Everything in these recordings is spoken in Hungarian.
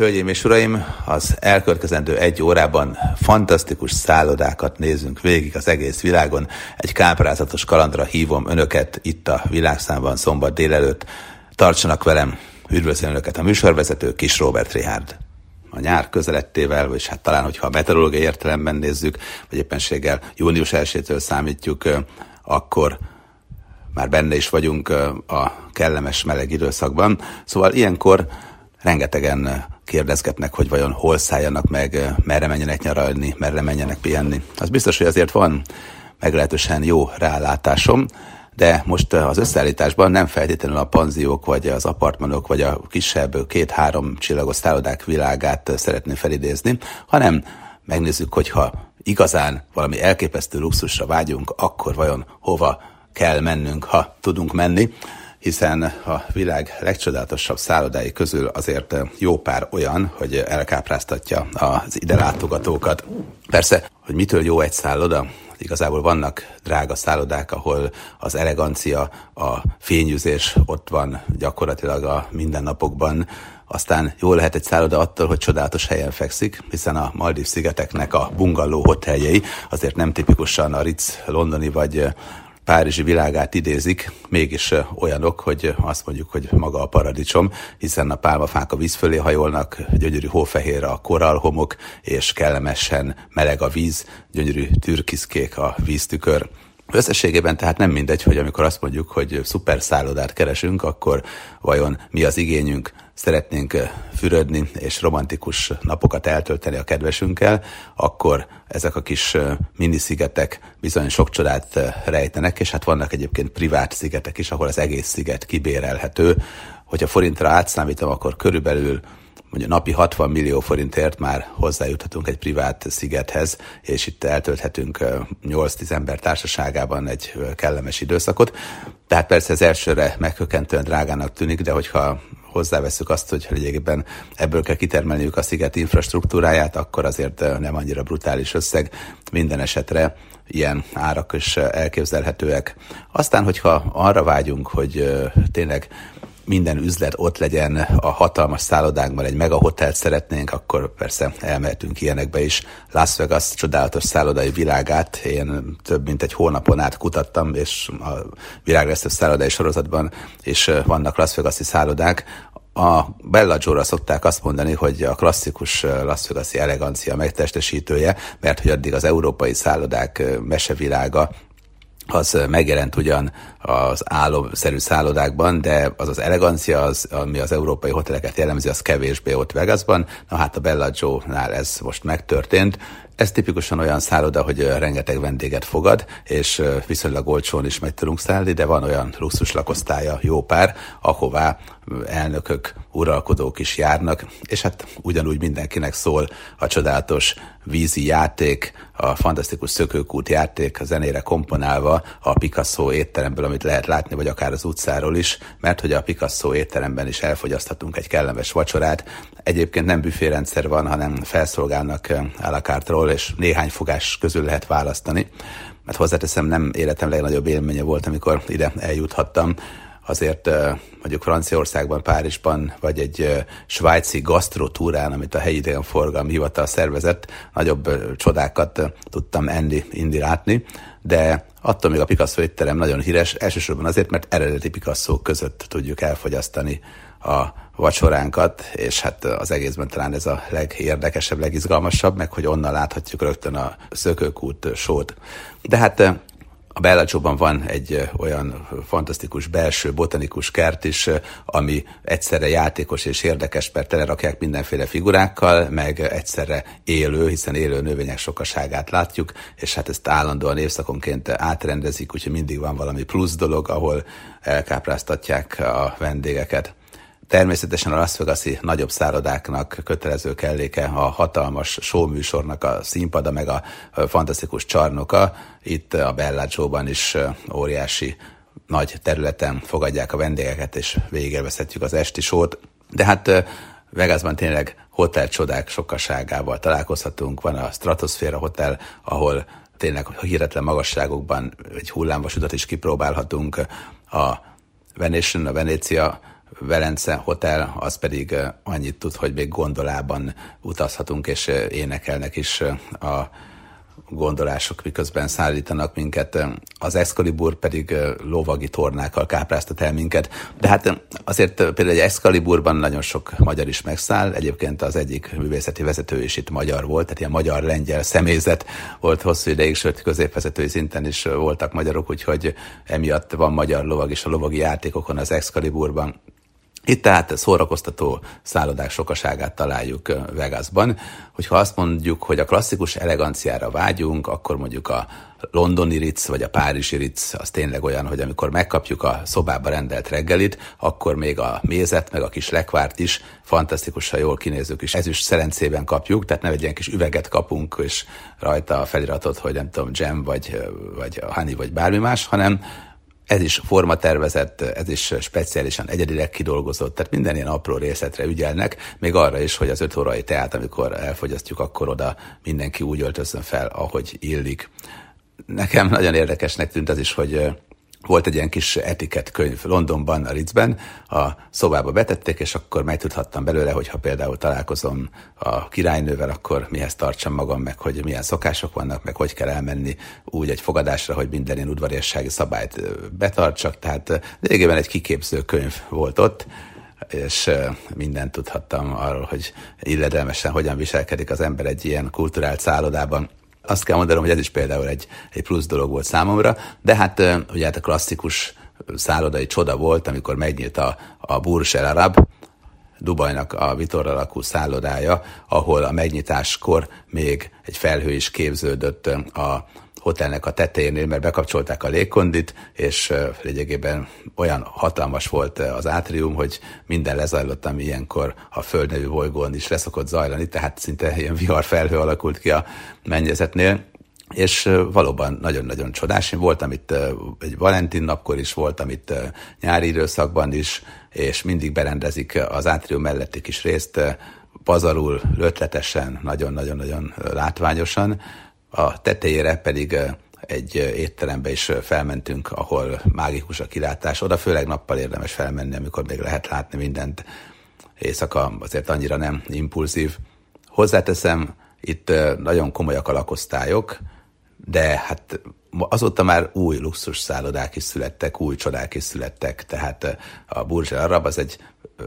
Hölgyeim és uraim, az elkövetkezendő egy órában fantasztikus szállodákat nézünk végig az egész világon. Egy káprázatos kalandra hívom önöket itt a világszámban szombat délelőtt. Tartsanak velem, üdvözlöm önöket a műsorvezető Kis Robert Rihárd. A nyár közelettével, vagy hát talán, hogyha a meteorológiai értelemben nézzük, vagy éppenséggel június 1-től számítjuk, akkor már benne is vagyunk a kellemes meleg időszakban. Szóval ilyenkor rengetegen kérdezgetnek, hogy vajon hol szálljanak meg, merre menjenek nyaralni, merre menjenek pihenni. Az biztos, hogy azért van meglehetősen jó rálátásom, de most az összeállításban nem feltétlenül a panziók, vagy az apartmanok, vagy a kisebb két-három csillagos szállodák világát szeretném felidézni, hanem megnézzük, hogyha igazán valami elképesztő luxusra vágyunk, akkor vajon hova kell mennünk, ha tudunk menni hiszen a világ legcsodálatosabb szállodái közül azért jó pár olyan, hogy elkápráztatja az ide látogatókat. Persze, hogy mitől jó egy szálloda? Igazából vannak drága szállodák, ahol az elegancia, a fényűzés ott van gyakorlatilag a mindennapokban, aztán jó lehet egy szálloda attól, hogy csodálatos helyen fekszik, hiszen a Maldív szigeteknek a bungalló hoteljei azért nem tipikusan a Ritz londoni vagy párizsi világát idézik, mégis olyanok, hogy azt mondjuk, hogy maga a paradicsom, hiszen a pálmafák a víz fölé hajolnak, gyönyörű hófehér a korallhomok, és kellemesen meleg a víz, gyönyörű türkiszkék a víztükör. Összességében tehát nem mindegy, hogy amikor azt mondjuk, hogy szuper szállodát keresünk, akkor vajon mi az igényünk, szeretnénk fürödni és romantikus napokat eltölteni a kedvesünkkel, akkor ezek a kis miniszigetek bizony sok csodát rejtenek, és hát vannak egyébként privát szigetek is, ahol az egész sziget kibérelhető. Hogyha forintra átszámítom, akkor körülbelül mondjuk napi 60 millió forintért már hozzájuthatunk egy privát szigethez, és itt eltölthetünk 8-10 ember társaságában egy kellemes időszakot. Tehát persze ez elsőre meghökkentően drágának tűnik, de hogyha hozzáveszünk azt, hogy lényegében ebből kell kitermelniük a sziget infrastruktúráját, akkor azért nem annyira brutális összeg. Minden esetre ilyen árak is elképzelhetőek. Aztán, hogyha arra vágyunk, hogy tényleg minden üzlet ott legyen a hatalmas szállodánkban, egy mega hotelt szeretnénk, akkor persze elmehetünk ilyenekbe is. Las Vegas csodálatos szállodai világát én több mint egy hónapon át kutattam, és a világlesztő szállodai sorozatban is vannak Las Vegas-i szállodák, a Bellagio-ra szokták azt mondani, hogy a klasszikus Las Vegas-i elegancia megtestesítője, mert hogy addig az európai szállodák mesevilága az megjelent ugyan az álomszerű szállodákban, de az az elegancia, az, ami az európai hoteleket jellemzi, az kevésbé ott Vegasban. Na hát a Bellagio-nál ez most megtörtént. Ez tipikusan olyan szálloda, hogy rengeteg vendéget fogad, és viszonylag olcsón is meg tudunk szállni, de van olyan luxus lakosztálya, jó pár, ahová elnökök, uralkodók is járnak, és hát ugyanúgy mindenkinek szól a csodálatos vízi játék, a fantasztikus szökőkút játék, a zenére komponálva a Picasso étteremből, amit lehet látni, vagy akár az utcáról is, mert hogy a Picasso étteremben is elfogyaszthatunk egy kellemes vacsorát. Egyébként nem büférendszer van, hanem felszolgálnak alakártról, és néhány fogás közül lehet választani. Mert hozzáteszem, nem életem legnagyobb élménye volt, amikor ide eljuthattam azért mondjuk Franciaországban, Párizsban, vagy egy svájci gasztrotúrán, amit a helyi idegenforgalmi hivatal szervezett, nagyobb csodákat tudtam enni, indi látni, de attól még a Picasso étterem nagyon híres, elsősorban azért, mert eredeti Picasso között tudjuk elfogyasztani a vacsoránkat, és hát az egészben talán ez a legérdekesebb, legizgalmasabb, meg hogy onnan láthatjuk rögtön a szökőkút sót. De hát a Bellagio-ban van egy olyan fantasztikus belső botanikus kert is, ami egyszerre játékos és érdekes, mert telerakják mindenféle figurákkal, meg egyszerre élő, hiszen élő növények sokaságát látjuk, és hát ezt állandóan évszakonként átrendezik, úgyhogy mindig van valami plusz dolog, ahol elkápráztatják a vendégeket. Természetesen a Las vegas nagyobb szállodáknak kötelező kelléke a hatalmas showműsornak a színpada, meg a fantasztikus csarnoka. Itt a Bellagio-ban is óriási nagy területen fogadják a vendégeket, és végigélvezhetjük az esti sót. De hát Vegasban tényleg hotel csodák sokaságával találkozhatunk. Van a Stratosphere Hotel, ahol tényleg hihetetlen magasságokban egy hullámvasutat is kipróbálhatunk. A Venetian, a Venécia Velence Hotel, az pedig annyit tud, hogy még gondolában utazhatunk, és énekelnek is a gondolások, miközben szállítanak minket. Az Excalibur pedig lovagi tornákkal kápráztat el minket. De hát azért például egy Excaliburban nagyon sok magyar is megszáll. Egyébként az egyik művészeti vezető is itt magyar volt, tehát ilyen magyar-lengyel személyzet volt hosszú ideig, sőt középvezetői szinten is voltak magyarok, úgyhogy emiatt van magyar lovag is a lovagi játékokon az Excaliburban. Itt tehát szórakoztató szállodák sokaságát találjuk Vegasban. Hogyha azt mondjuk, hogy a klasszikus eleganciára vágyunk, akkor mondjuk a londoni Ritz vagy a párizsi Ritz az tényleg olyan, hogy amikor megkapjuk a szobába rendelt reggelit, akkor még a mézet, meg a kis lekvárt is fantasztikusan jól kinézők is ezüst szerencében kapjuk, tehát nem egy ilyen kis üveget kapunk, és rajta a feliratot, hogy nem tudom, jam, vagy, vagy honey, vagy bármi más, hanem ez is formatervezett, ez is speciálisan egyedileg kidolgozott, tehát minden ilyen apró részletre ügyelnek, még arra is, hogy az öt órai teát, amikor elfogyasztjuk, akkor oda mindenki úgy öltözön fel, ahogy illik. Nekem nagyon érdekesnek tűnt az is, hogy volt egy ilyen kis etikett könyv Londonban, a Ritzben, a szobába betették, és akkor megtudhattam belőle, hogy ha például találkozom a királynővel, akkor mihez tartsam magam, meg hogy milyen szokások vannak, meg hogy kell elmenni úgy egy fogadásra, hogy minden ilyen udvariassági szabályt betartsak. Tehát lényegében egy kiképző könyv volt ott, és mindent tudhattam arról, hogy illedelmesen hogyan viselkedik az ember egy ilyen kulturált szállodában azt kell mondanom, hogy ez is például egy, egy plusz dolog volt számomra, de hát ugye hát a klasszikus szállodai csoda volt, amikor megnyílt a, a Burj El Arab, Dubajnak a Vitor alakú szállodája, ahol a megnyitáskor még egy felhő is képződött a hotelnek a tetejénél, mert bekapcsolták a légkondit, és lényegében olyan hatalmas volt az átrium, hogy minden lezajlott, ami ilyenkor a földnevű bolygón is leszokott zajlani, tehát szinte ilyen viharfelhő alakult ki a mennyezetnél és valóban nagyon-nagyon csodás. Én voltam itt egy Valentin napkor is, voltam itt nyári időszakban is, és mindig berendezik az átrium melletti kis részt, pazarul, ötletesen, nagyon-nagyon-nagyon látványosan, a tetejére pedig egy étterembe is felmentünk, ahol mágikus a kilátás. Oda főleg nappal érdemes felmenni, amikor még lehet látni mindent. Éjszaka azért annyira nem impulzív. Hozzáteszem, itt nagyon komolyak a lakosztályok, de hát azóta már új luxus szállodák is születtek, új csodák is születtek, tehát a Burj Arab az egy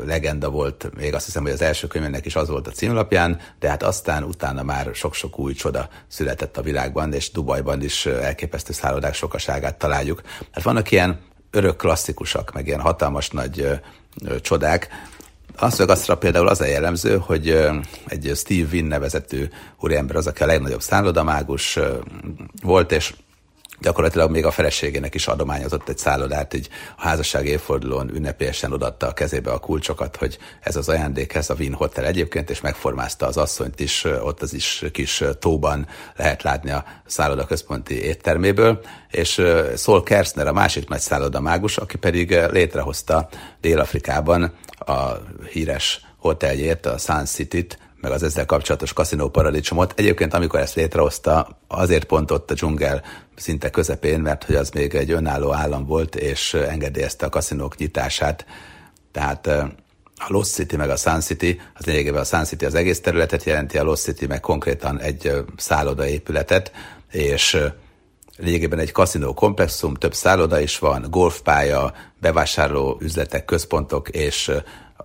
legenda volt, még azt hiszem, hogy az első könyvnek is az volt a címlapján, de hát aztán utána már sok-sok új csoda született a világban, és Dubajban is elképesztő szállodák sokaságát találjuk. Hát vannak ilyen örök klasszikusak, meg ilyen hatalmas nagy ö, ö, csodák. Azt meg aztra például az a jellemző, hogy egy Steve Wynn nevezetű úriember az, aki a legnagyobb szállodamágus volt, és gyakorlatilag még a feleségének is adományozott egy szállodát, így a házasság évfordulón ünnepélyesen odatta a kezébe a kulcsokat, hogy ez az ajándék, ez a Wien Hotel egyébként, és megformázta az asszonyt is, ott az is kis tóban lehet látni a szálloda központi étterméből, és Szol Kersner, a másik nagy szálloda mágus, aki pedig létrehozta Dél-Afrikában a híres hoteljét, a Sun City-t, meg az ezzel kapcsolatos kaszinó paradicsomot. Egyébként, amikor ezt létrehozta, azért pont ott a dzsungel szinte közepén, mert hogy az még egy önálló állam volt, és engedélyezte a kaszinók nyitását. Tehát a Lost City meg a Sun City, az lényegében a Sun City az egész területet jelenti, a Lost City meg konkrétan egy szálloda épületet, és lényegében egy kaszinó komplexum, több szálloda is van, golfpálya, bevásárló üzletek, központok és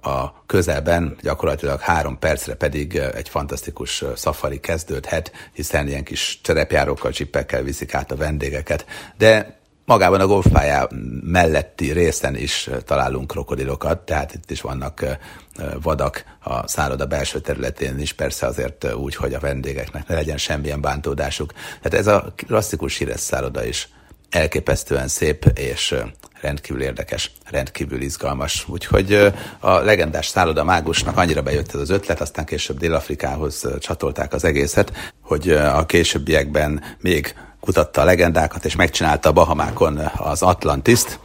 a közelben gyakorlatilag három percre pedig egy fantasztikus szafari kezdődhet, hiszen ilyen kis cserepjárókkal, csippekkel viszik át a vendégeket. De magában a golfpálya melletti részen is találunk krokodilokat, tehát itt is vannak vadak a szálloda belső területén is, persze azért úgy, hogy a vendégeknek ne legyen semmilyen bántódásuk. Tehát ez a klasszikus híres szálloda is elképesztően szép és rendkívül érdekes, rendkívül izgalmas. Úgyhogy a legendás szálloda mágusnak annyira bejött ez az ötlet, aztán később Dél-Afrikához csatolták az egészet, hogy a későbbiekben még kutatta a legendákat, és megcsinálta a Bahamákon az Atlantiszt,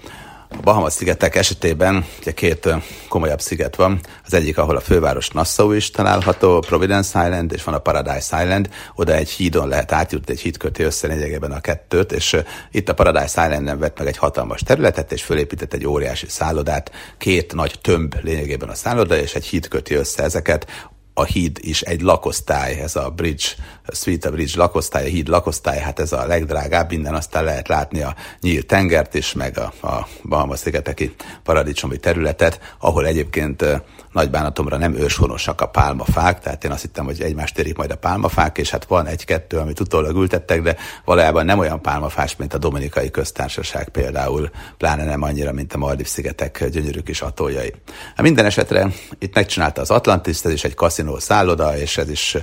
A Bahamas-szigetek esetében ugye két komolyabb sziget van. Az egyik, ahol a főváros Nassau is található, Providence Island, és van a Paradise Island. Oda egy hídon lehet átjutni, egy híd köti össze lényegében a kettőt, és itt a Paradise Island-en vett meg egy hatalmas területet, és fölépített egy óriási szállodát. Két nagy tömb lényegében a szálloda, és egy híd köti össze ezeket a híd is egy lakosztály, ez a bridge, a Suite Bridge lakosztály, a híd lakosztály, hát ez a legdrágább, minden aztán lehet látni a nyílt tengert is, meg a, a Bahama-szigeteki paradicsomi területet, ahol egyébként nagy bánatomra nem őshonosak a pálmafák, tehát én azt hittem, hogy egymást érik majd a pálmafák, és hát van egy-kettő, amit utólag ültettek, de valójában nem olyan pálmafás, mint a Dominikai Köztársaság például, pláne nem annyira, mint a Maldiv-szigetek gyönyörű kis atoljai. Hát minden esetre itt megcsinálta az Atlantis, ez is egy kaszinó szálloda, és ez is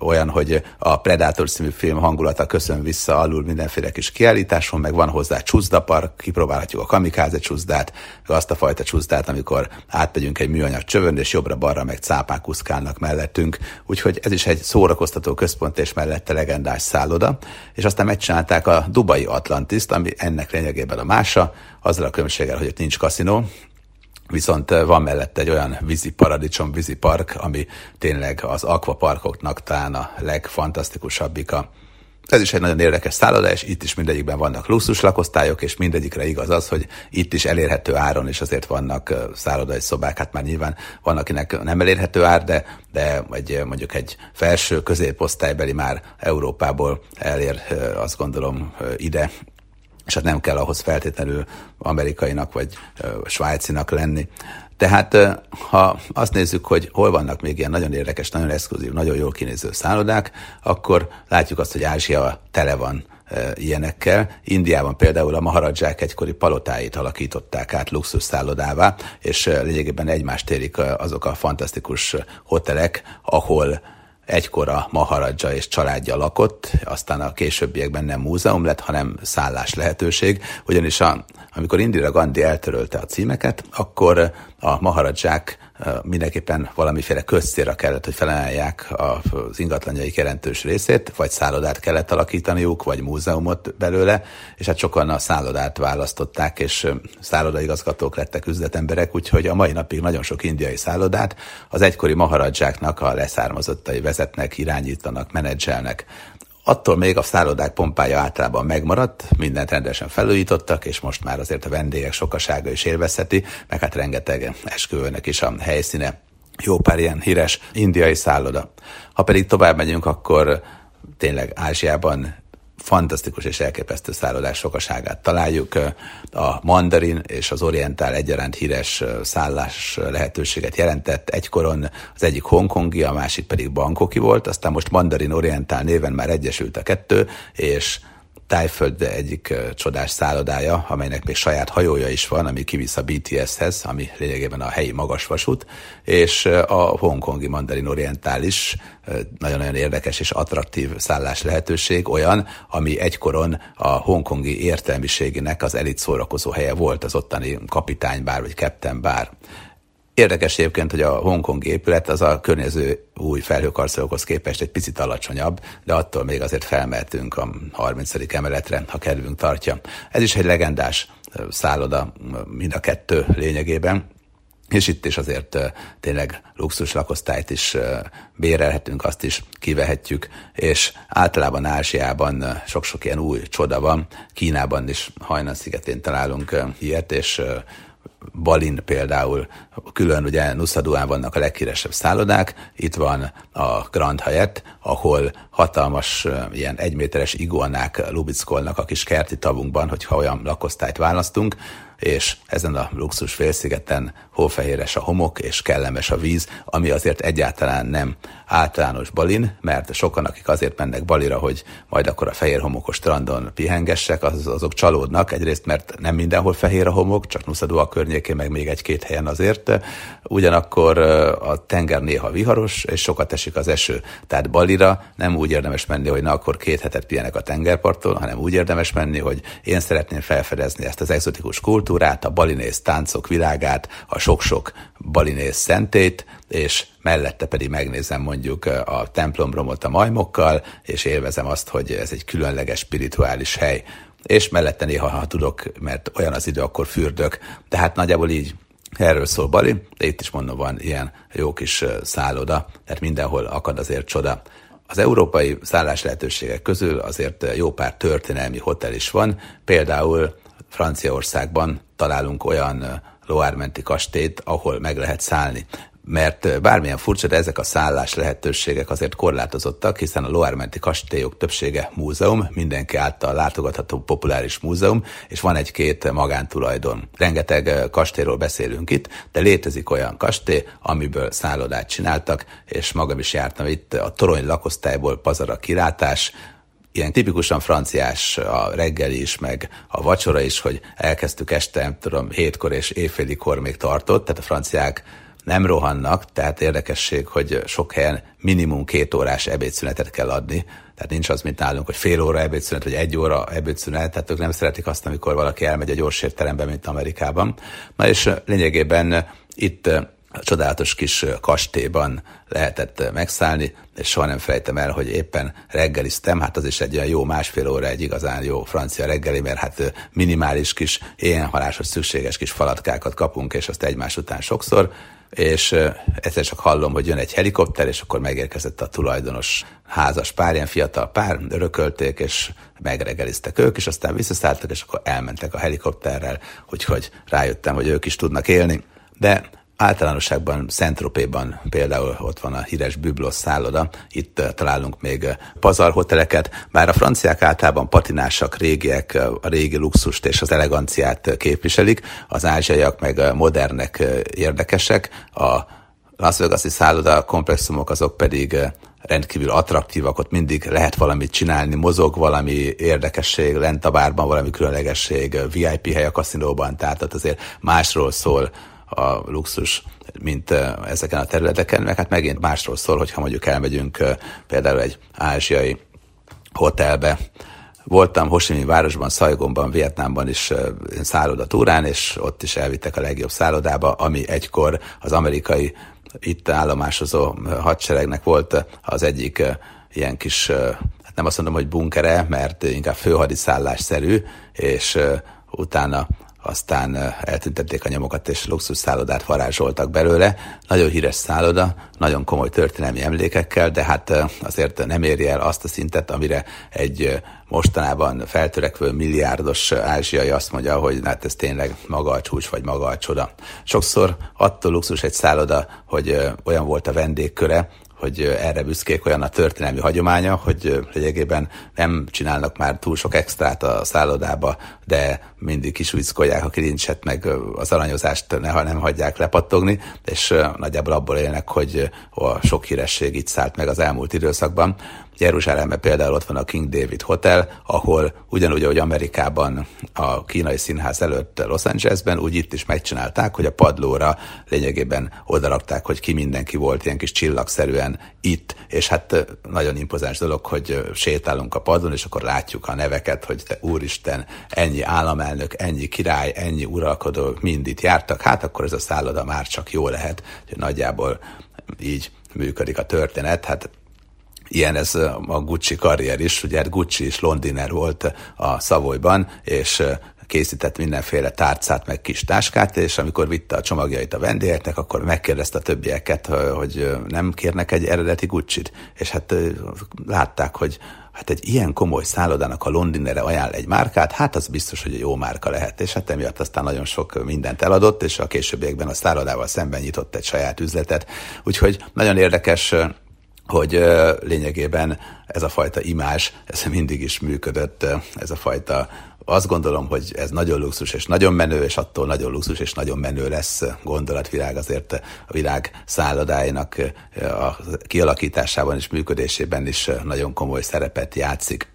olyan, hogy a Predator című film hangulata köszön vissza alul mindenféle kis kiállításon, meg van hozzá csúszdapark, kipróbálhatjuk a kamikáze csúszdát, azt a fajta csúszdát, amikor átmegyünk egy műanyag csövön, és jobbra-balra meg cápák úszkálnak mellettünk, úgyhogy ez is egy szórakoztató központ és mellette legendás szálloda, és aztán megcsinálták a Dubai Atlantiszt, ami ennek lényegében a mása, azzal a különbséggel, hogy ott nincs kaszinó, Viszont van mellette egy olyan vízi paradicsom, vízi park, ami tényleg az akvaparkoknak talán a legfantasztikusabbika. Ez is egy nagyon érdekes szálloda, és itt is mindegyikben vannak luxus lakosztályok, és mindegyikre igaz az, hogy itt is elérhető áron, és azért vannak szállodai szobák, hát már nyilván van, akinek nem elérhető ár, de, de egy, mondjuk egy felső középosztálybeli már Európából elér, azt gondolom, ide és hát nem kell ahhoz feltétlenül amerikainak vagy svájcinak lenni. Tehát ha azt nézzük, hogy hol vannak még ilyen nagyon érdekes, nagyon exkluzív, nagyon jól kinéző szállodák, akkor látjuk azt, hogy Ázsia tele van ilyenekkel. Indiában például a Maharadzsák egykori palotáit alakították át luxus szállodává, és lényegében egymást érik azok a fantasztikus hotelek, ahol egykor a Maharadzsa és családja lakott, aztán a későbbiekben nem múzeum lett, hanem szállás lehetőség, ugyanis a, amikor Indira Gandhi eltörölte a címeket, akkor a Maharadzsák mindenképpen valamiféle közcélra kellett, hogy felajánlják az ingatlanjaik jelentős részét, vagy szállodát kellett alakítaniuk, vagy múzeumot belőle, és hát sokan a szállodát választották, és szállodaigazgatók lettek üzletemberek, úgyhogy a mai napig nagyon sok indiai szállodát az egykori maharadzsáknak a leszármazottai vezetnek, irányítanak, menedzselnek. Attól még a szállodák pompája általában megmaradt, mindent rendesen felújítottak, és most már azért a vendégek sokasága is élvezheti, meg hát rengeteg esküvőnek is a helyszíne. Jó pár ilyen híres indiai szálloda. Ha pedig tovább megyünk, akkor tényleg Ázsiában fantasztikus és elképesztő szállodás sokaságát találjuk. A mandarin és az orientál egyaránt híres szállás lehetőséget jelentett. Egykoron az egyik hongkongi, a másik pedig bankoki volt, aztán most mandarin orientál néven már egyesült a kettő, és Tájföld egyik csodás szállodája, amelynek még saját hajója is van, ami kivisz a BTS-hez, ami lényegében a helyi magasvasút, és a hongkongi mandarin orientális nagyon-nagyon érdekes és attraktív szállás lehetőség, olyan, ami egykoron a hongkongi értelmiségének az elit szórakozó helye volt, az ottani kapitánybár vagy captain bár. Érdekes egyébként, hogy a hongkongi épület az a környező új felhőkarcolókhoz képest egy picit alacsonyabb, de attól még azért felmehetünk a 30. emeletre, ha kedvünk tartja. Ez is egy legendás szálloda mind a kettő lényegében. És itt is azért tényleg luxus lakosztályt is bérelhetünk, azt is kivehetjük, és általában Ázsiában sok-sok ilyen új csoda van. Kínában is Hajnan szigetén találunk ilyet, és Balin például, külön ugye Nuszaduán vannak a leghíresebb szállodák, itt van a Grand Hyatt, ahol hatalmas ilyen egyméteres iguanák lubickolnak a kis kerti tavunkban, hogyha olyan lakosztályt választunk, és ezen a luxus félszigeten hófehéres a homok és kellemes a víz, ami azért egyáltalán nem általános balin, mert sokan, akik azért mennek balira, hogy majd akkor a fehér homokos strandon pihengessek, az, azok csalódnak. Egyrészt, mert nem mindenhol fehér a homok, csak Nuszadó a környékén, meg még egy-két helyen azért. Ugyanakkor a tenger néha viharos, és sokat esik az eső. Tehát balira nem úgy érdemes menni, hogy na akkor két hetet pihenek a tengerparton, hanem úgy érdemes menni, hogy én szeretném felfedezni ezt az exotikus kultúrát, a balinész táncok világát, a sok-sok balinész szentét, és mellette pedig megnézem mondjuk a templomromot a majmokkal, és élvezem azt, hogy ez egy különleges spirituális hely. és mellette néha, ha tudok, mert olyan az idő, akkor fürdök. Tehát nagyjából így Erről szól Bali, de itt is mondom, van ilyen jó kis szálloda, tehát mindenhol akad azért csoda. Az európai szállás lehetőségek közül azért jó pár történelmi hotel is van, például Franciaországban találunk olyan Loármenti kastélyt, ahol meg lehet szállni mert bármilyen furcsa, de ezek a szállás lehetőségek azért korlátozottak, hiszen a Loármenti kastélyok többsége múzeum, mindenki által látogatható populáris múzeum, és van egy-két magántulajdon. Rengeteg kastélyról beszélünk itt, de létezik olyan kastély, amiből szállodát csináltak, és magam is jártam itt a torony lakosztályból pazara kilátás, ilyen tipikusan franciás a reggeli is, meg a vacsora is, hogy elkezdtük este, nem tudom, hétkor és éjfélikor még tartott, tehát a franciák nem rohannak, tehát érdekesség, hogy sok helyen minimum két órás ebédszünetet kell adni, tehát nincs az, mint nálunk, hogy fél óra ebédszünet, vagy egy óra ebédszünet, tehát ők nem szeretik azt, amikor valaki elmegy a gyorsértelembe, mint Amerikában. Na és lényegében itt csodálatos kis kastélyban lehetett megszállni, és soha nem fejtem el, hogy éppen reggeliztem, hát az is egy olyan jó másfél óra egy igazán jó francia reggeli, mert hát minimális kis éhenhaláshoz szükséges kis falatkákat kapunk, és azt egymás után sokszor, és egyszer csak hallom, hogy jön egy helikopter, és akkor megérkezett a tulajdonos házas pár, ilyen fiatal pár, örökölték, és megregeliztek ők, és aztán visszaszálltak, és akkor elmentek a helikopterrel, úgyhogy rájöttem, hogy ők is tudnak élni. De Általánosságban Szentropéban például ott van a híres Biblos szálloda, itt találunk még pazarhoteleket, bár a franciák általában patinásak, régiek, a régi luxust és az eleganciát képviselik, az ázsiaiak meg modernek érdekesek, a Las Vegas-i szálloda komplexumok azok pedig rendkívül attraktívak, ott mindig lehet valamit csinálni, mozog valami érdekesség, lent a bárban valami különlegesség, VIP hely a kaszinóban, tehát azért másról szól a luxus, mint ezeken a területeken, meg hát megint másról szól, hogyha mondjuk elmegyünk például egy ázsiai hotelbe, Voltam Hosimi városban, Szajgonban, Vietnámban is szállodatúrán, és ott is elvittek a legjobb szállodába, ami egykor az amerikai itt állomásozó hadseregnek volt az egyik ilyen kis, hát nem azt mondom, hogy bunkere, mert inkább főhadiszállásszerű, és utána aztán eltüntették a nyomokat, és luxus szállodát varázsoltak belőle. Nagyon híres szálloda, nagyon komoly történelmi emlékekkel, de hát azért nem éri el azt a szintet, amire egy mostanában feltörekvő milliárdos ázsiai azt mondja, hogy hát ez tényleg maga a csúcs, vagy maga a csoda. Sokszor attól luxus egy szálloda, hogy olyan volt a vendégköre, hogy erre büszkék olyan a történelmi hagyománya, hogy lényegében nem csinálnak már túl sok extrát a szállodába, de mindig kisújckolják a kilincset, meg az aranyozást neha nem hagyják lepattogni, és nagyjából abból élnek, hogy a sok híresség itt szállt meg az elmúlt időszakban. Jeruzsálemben például ott van a King David Hotel, ahol ugyanúgy, ahogy Amerikában a kínai színház előtt Los Angelesben, úgy itt is megcsinálták, hogy a padlóra lényegében odarakták, hogy ki mindenki volt ilyen kis csillagszerűen itt, és hát nagyon impozáns dolog, hogy sétálunk a padlón, és akkor látjuk a neveket, hogy te úristen, ennyi államelnök, ennyi király, ennyi uralkodó mind itt jártak, hát akkor ez a szálloda már csak jó lehet, hogy nagyjából így működik a történet. Hát ilyen ez a Gucci karrier is, ugye hát Gucci is londiner volt a Szavolyban, és készített mindenféle tárcát, meg kis táskát, és amikor vitte a csomagjait a vendégeknek, akkor megkérdezte a többieket, hogy nem kérnek egy eredeti Gucci-t. És hát látták, hogy hát egy ilyen komoly szállodának a Londinere ajánl egy márkát, hát az biztos, hogy egy jó márka lehet, és hát emiatt aztán nagyon sok mindent eladott, és a későbbiekben a szállodával szemben nyitott egy saját üzletet. Úgyhogy nagyon érdekes hogy lényegében ez a fajta imás, ez mindig is működött, ez a fajta azt gondolom, hogy ez nagyon luxus és nagyon menő, és attól nagyon luxus és nagyon menő lesz gondolatvilág azért a világ szállodáinak a kialakításában és működésében is nagyon komoly szerepet játszik.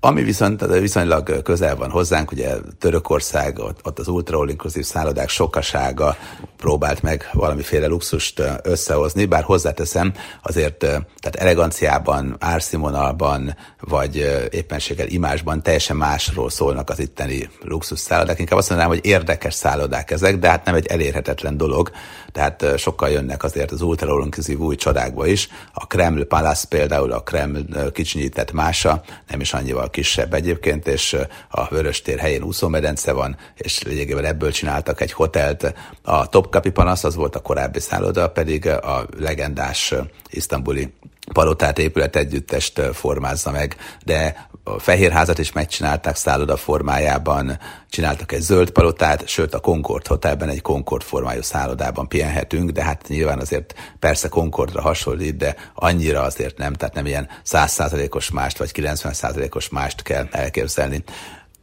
Ami viszont viszonylag közel van hozzánk, ugye Törökország, ott, ott az ultra all szállodák sokasága próbált meg valamiféle luxust összehozni, bár hozzáteszem, azért tehát eleganciában, árszínvonalban, vagy éppenséggel imásban teljesen másról szólnak az itteni luxus szállodák. Inkább azt mondanám, hogy érdekes szállodák ezek, de hát nem egy elérhetetlen dolog, tehát sokkal jönnek azért az ultra all új csodákba is. A Kreml Palace például, a Kreml kicsinyített mása, nem is annyival kisebb egyébként, és a Vöröstér helyén úszómedence van, és lényegében ebből csináltak egy hotelt. A Topkapi Panasz az volt a korábbi szálloda, pedig a legendás isztambuli palotát épület együttest formázza meg, de a Fehérházat is megcsinálták szálloda formájában, csináltak egy zöld palotát, sőt a Concord Hotelben egy Concord formájú szállodában pihenhetünk, de hát nyilván azért persze Concordra hasonlít, de annyira azért nem, tehát nem ilyen 100%-os mást vagy 90%-os mást kell elképzelni.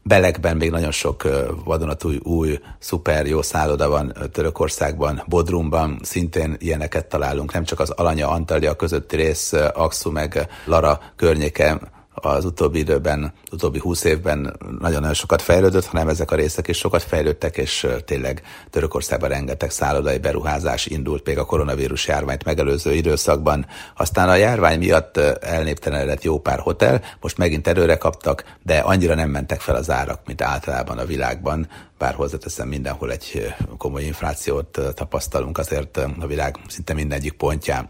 Belekben még nagyon sok vadonatúj új, szuper jó szálloda van Törökországban, Bodrumban. Szintén ilyeneket találunk, nem csak az Alanya Antalya közötti rész, Aksu meg Lara környéke az utóbbi időben, utóbbi húsz évben nagyon-nagyon sokat fejlődött, hanem ezek a részek is sokat fejlődtek, és tényleg Törökországban rengeteg szállodai beruházás indult még a koronavírus járványt megelőző időszakban. Aztán a járvány miatt elnéptelenedett jó pár hotel, most megint erőre kaptak, de annyira nem mentek fel az árak, mint általában a világban, bár hozzáteszem mindenhol egy komoly inflációt tapasztalunk azért a világ szinte mindegyik pontján.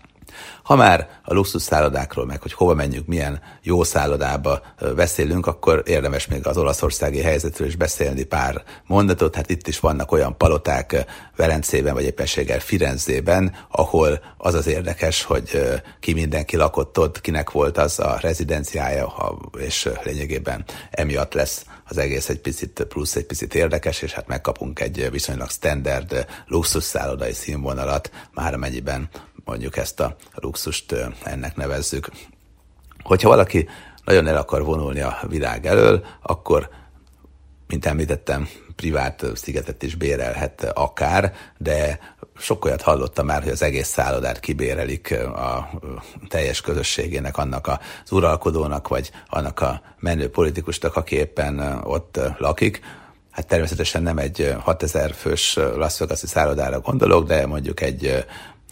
Ha már a luxus szállodákról, meg hogy hova menjünk, milyen jó szállodába beszélünk, akkor érdemes még az olaszországi helyzetről is beszélni pár mondatot. Hát itt is vannak olyan paloták Velencében, vagy éppenséggel Firenzében, ahol az az érdekes, hogy ki mindenki lakott ott, kinek volt az a rezidenciája, és lényegében emiatt lesz az egész egy picit plusz, egy picit érdekes, és hát megkapunk egy viszonylag standard luxus szállodai színvonalat, már amennyiben mondjuk ezt a luxust ennek nevezzük. Hogyha valaki nagyon el akar vonulni a világ elől, akkor, mint említettem, privát szigetet is bérelhet akár, de sok olyat hallottam már, hogy az egész szállodát kibérelik a teljes közösségének, annak az uralkodónak, vagy annak a menő politikusnak, aki éppen ott lakik. Hát természetesen nem egy 6000 fős Las Vegas-i szállodára gondolok, de mondjuk egy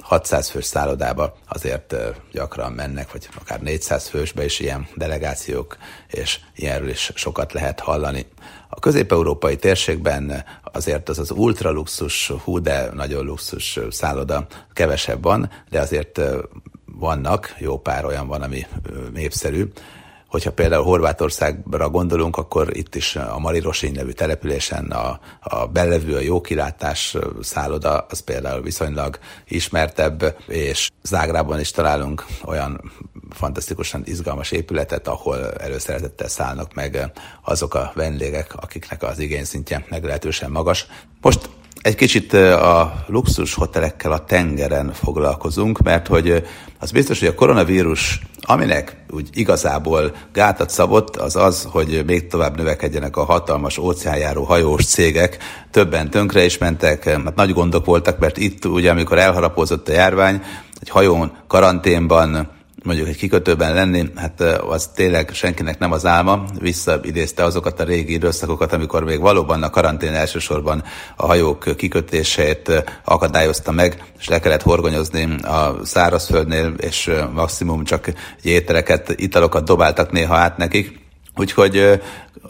600 fős szállodába azért gyakran mennek, vagy akár 400 fősbe is ilyen delegációk, és ilyenről is sokat lehet hallani. A közép-európai térségben azért az az ultraluxus, hú, de nagyon luxus szálloda kevesebb van, de azért vannak, jó pár olyan van, ami népszerű, Hogyha például Horvátországra gondolunk, akkor itt is a Marirosin nevű településen a, a belevő, a jókilátás szálloda, az például viszonylag ismertebb, és Zágrában is találunk olyan fantasztikusan izgalmas épületet, ahol előszeretettel szállnak meg azok a vendégek, akiknek az igényszintje meglehetősen magas. Most egy kicsit a luxus hotelekkel a tengeren foglalkozunk, mert hogy az biztos, hogy a koronavírus, aminek úgy igazából gátat szabott, az az, hogy még tovább növekedjenek a hatalmas óceánjáró hajós cégek. Többen tönkre is mentek, mert nagy gondok voltak, mert itt ugye, amikor elharapozott a járvány, egy hajón karanténban mondjuk egy kikötőben lenni, hát az tényleg senkinek nem az álma. Visszaidézte azokat a régi időszakokat, amikor még valóban a karantén elsősorban a hajók kikötését akadályozta meg, és le kellett horgonyozni a szárazföldnél, és maximum csak ételeket, italokat dobáltak néha át nekik. Úgyhogy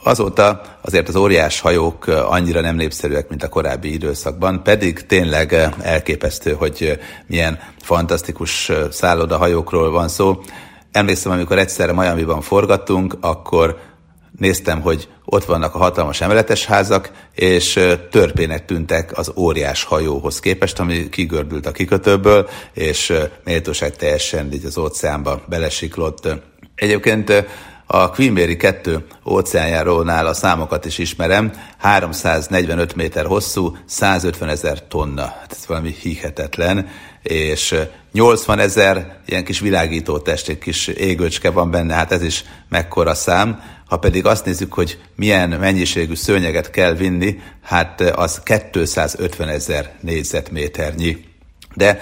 azóta azért az óriás hajók annyira nem népszerűek, mint a korábbi időszakban, pedig tényleg elképesztő, hogy milyen fantasztikus szállodahajókról van szó. Emlékszem, amikor egyszerre Miami-ban forgattunk, akkor néztem, hogy ott vannak a hatalmas emeletes házak, és törpének tűntek az óriás hajóhoz képest, ami kigördült a kikötőből, és méltóság teljesen így az óceánba belesiklott. Egyébként a Queen Mary 2 óceánjárónál a számokat is ismerem, 345 méter hosszú, 150 ezer tonna. Hát ez valami hihetetlen, és 80 ezer ilyen kis világító test, egy kis égőcske van benne, hát ez is mekkora szám. Ha pedig azt nézzük, hogy milyen mennyiségű szőnyeget kell vinni, hát az 250 ezer négyzetméternyi. De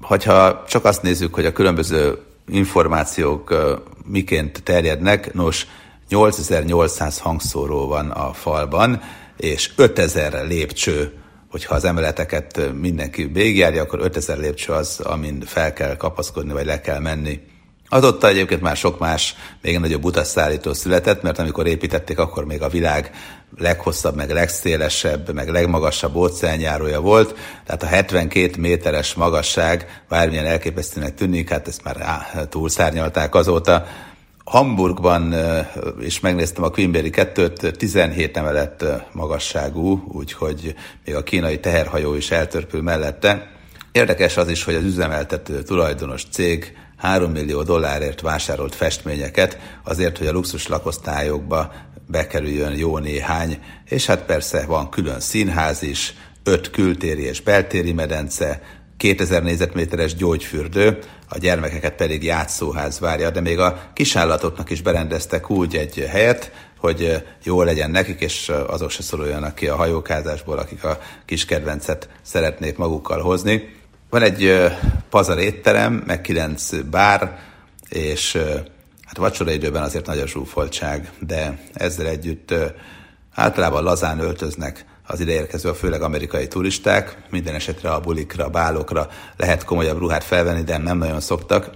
hogyha csak azt nézzük, hogy a különböző információk miként terjednek. Nos, 8800 hangszóró van a falban, és 5000 lépcső, hogyha az emeleteket mindenki végigjárja, akkor 5000 lépcső az, amin fel kell kapaszkodni, vagy le kell menni. Adotta egyébként már sok más, még nagyobb utasszállító született, mert amikor építették, akkor még a világ leghosszabb, meg legszélesebb, meg legmagasabb óceánjárója volt, tehát a 72 méteres magasság bármilyen elképesztőnek tűnik, hát ezt már á, túlszárnyalták azóta. Hamburgban is megnéztem a Queenberry 2-t, 17 emelet magasságú, úgyhogy még a kínai teherhajó is eltörpül mellette. Érdekes az is, hogy az üzemeltető tulajdonos cég 3 millió dollárért vásárolt festményeket azért, hogy a luxus lakosztályokba bekerüljön jó néhány, és hát persze van külön színház is, öt kültéri és beltéri medence, 2000 négyzetméteres gyógyfürdő, a gyermekeket pedig játszóház várja, de még a kisállatoknak is berendeztek úgy egy helyet, hogy jó legyen nekik, és azok se szoruljanak ki a hajókázásból, akik a kis kedvencet szeretnék magukkal hozni. Van egy pazar étterem, meg kilenc bár, és hát vacsora időben azért nagy a zsúfoltság, de ezzel együtt általában lazán öltöznek az ideérkező, főleg amerikai turisták. Minden esetre a bulikra, a bálokra lehet komolyabb ruhát felvenni, de nem nagyon szoktak.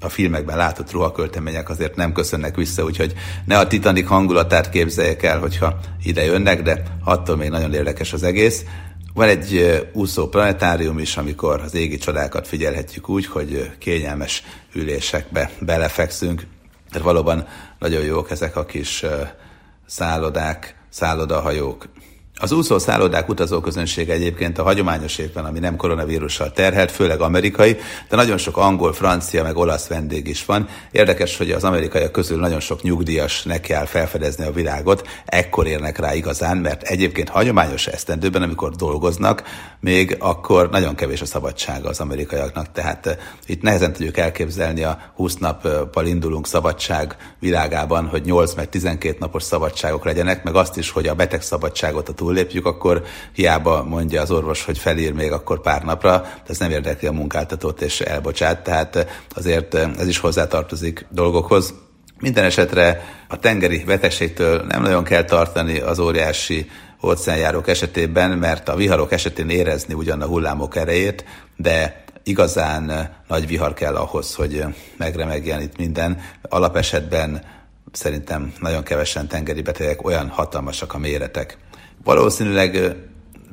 A filmekben látott ruhaköltemények azért nem köszönnek vissza, úgyhogy ne a Titanic hangulatát képzeljék el, hogyha ide jönnek, de attól még nagyon érdekes az egész. Van egy úszó planetárium is, amikor az égi csodákat figyelhetjük úgy, hogy kényelmes ülésekbe belefekszünk. Tehát valóban nagyon jók ezek a kis szállodák, szállodahajók. Az úszó szállodák utazóközönsége egyébként a hagyományos évben, ami nem koronavírussal terhelt, főleg amerikai, de nagyon sok angol, francia, meg olasz vendég is van. Érdekes, hogy az amerikaiak közül nagyon sok nyugdíjas neki áll felfedezni a világot, ekkor érnek rá igazán, mert egyébként hagyományos esztendőben, amikor dolgoznak, még akkor nagyon kevés a szabadsága az amerikaiaknak, tehát eh, itt nehezen tudjuk elképzelni a 20 nappal indulunk szabadság világában, hogy 8 meg 12 napos szabadságok legyenek, meg azt is, hogy a betegszabadságot a túllépjük, akkor hiába mondja az orvos, hogy felír még akkor pár napra, de ez nem érdekli a munkáltatót és elbocsát, tehát azért ez is hozzátartozik dolgokhoz. Minden esetre a tengeri betegségtől nem nagyon kell tartani az óriási óceánjárók esetében, mert a viharok esetén érezni ugyan a hullámok erejét, de igazán nagy vihar kell ahhoz, hogy megremegjen itt minden. Alapesetben szerintem nagyon kevesen tengeri betegek, olyan hatalmasak a méretek. Valószínűleg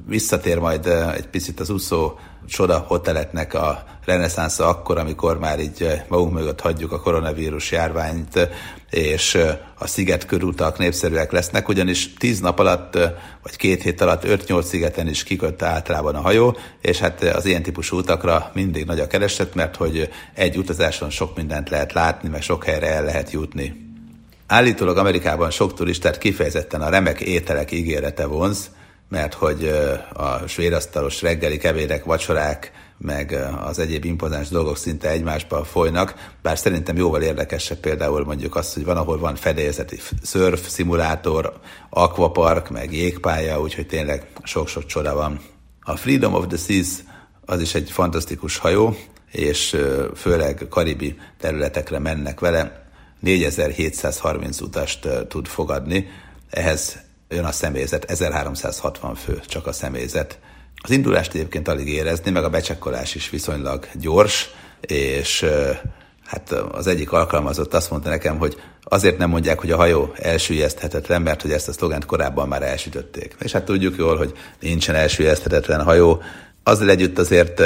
visszatér majd egy picit az úszó csoda hoteleknek a reneszánsza akkor, amikor már így magunk mögött hagyjuk a koronavírus járványt, és a sziget körutak népszerűek lesznek, ugyanis tíz nap alatt, vagy két hét alatt 5-8 szigeten is kikötte általában a hajó, és hát az ilyen típusú utakra mindig nagy a kereset, mert hogy egy utazáson sok mindent lehet látni, meg sok helyre el lehet jutni. Állítólag Amerikában sok turistát kifejezetten a remek ételek ígérete vonz, mert hogy a svédasztalos reggeli kevérek, vacsorák, meg az egyéb impozáns dolgok szinte egymásba folynak, bár szerintem jóval érdekesebb például mondjuk az, hogy van, ahol van fedélzeti surf, szimulátor, aquapark, meg jégpálya, úgyhogy tényleg sok-sok csoda van. A Freedom of the Seas az is egy fantasztikus hajó, és főleg karibi területekre mennek vele. 4730 utast tud fogadni, ehhez jön a személyzet, 1360 fő csak a személyzet. Az indulást egyébként alig érezni, meg a becsekkolás is viszonylag gyors, és hát az egyik alkalmazott azt mondta nekem, hogy azért nem mondják, hogy a hajó elsüllyeszthetetlen, mert hogy ezt a szlogent korábban már elsütötték. És hát tudjuk jól, hogy nincsen elsüllyeszthetetlen hajó, azzal együtt azért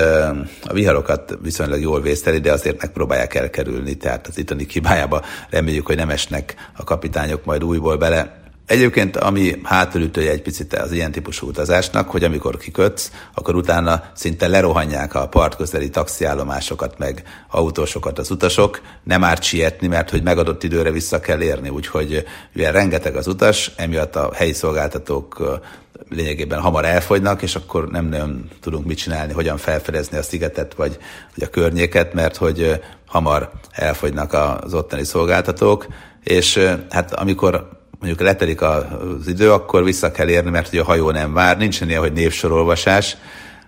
a viharokat viszonylag jól vészteli, de azért megpróbálják elkerülni, tehát az itteni kibájába reméljük, hogy nem esnek a kapitányok majd újból bele. Egyébként, ami hátulütője egy picit az ilyen típusú utazásnak, hogy amikor kikötsz, akkor utána szinte lerohanják a partközeli taxiállomásokat, meg autósokat az utasok. Nem árt sietni, mert hogy megadott időre vissza kell érni, úgyhogy mivel rengeteg az utas, emiatt a helyi szolgáltatók lényegében hamar elfogynak, és akkor nem nagyon tudunk mit csinálni, hogyan felfedezni a szigetet, vagy, vagy a környéket, mert hogy hamar elfogynak az ottani szolgáltatók, és hát amikor mondjuk letelik az idő, akkor vissza kell érni, mert hogy a hajó nem vár, nincsen ilyen, hogy névsorolvasás,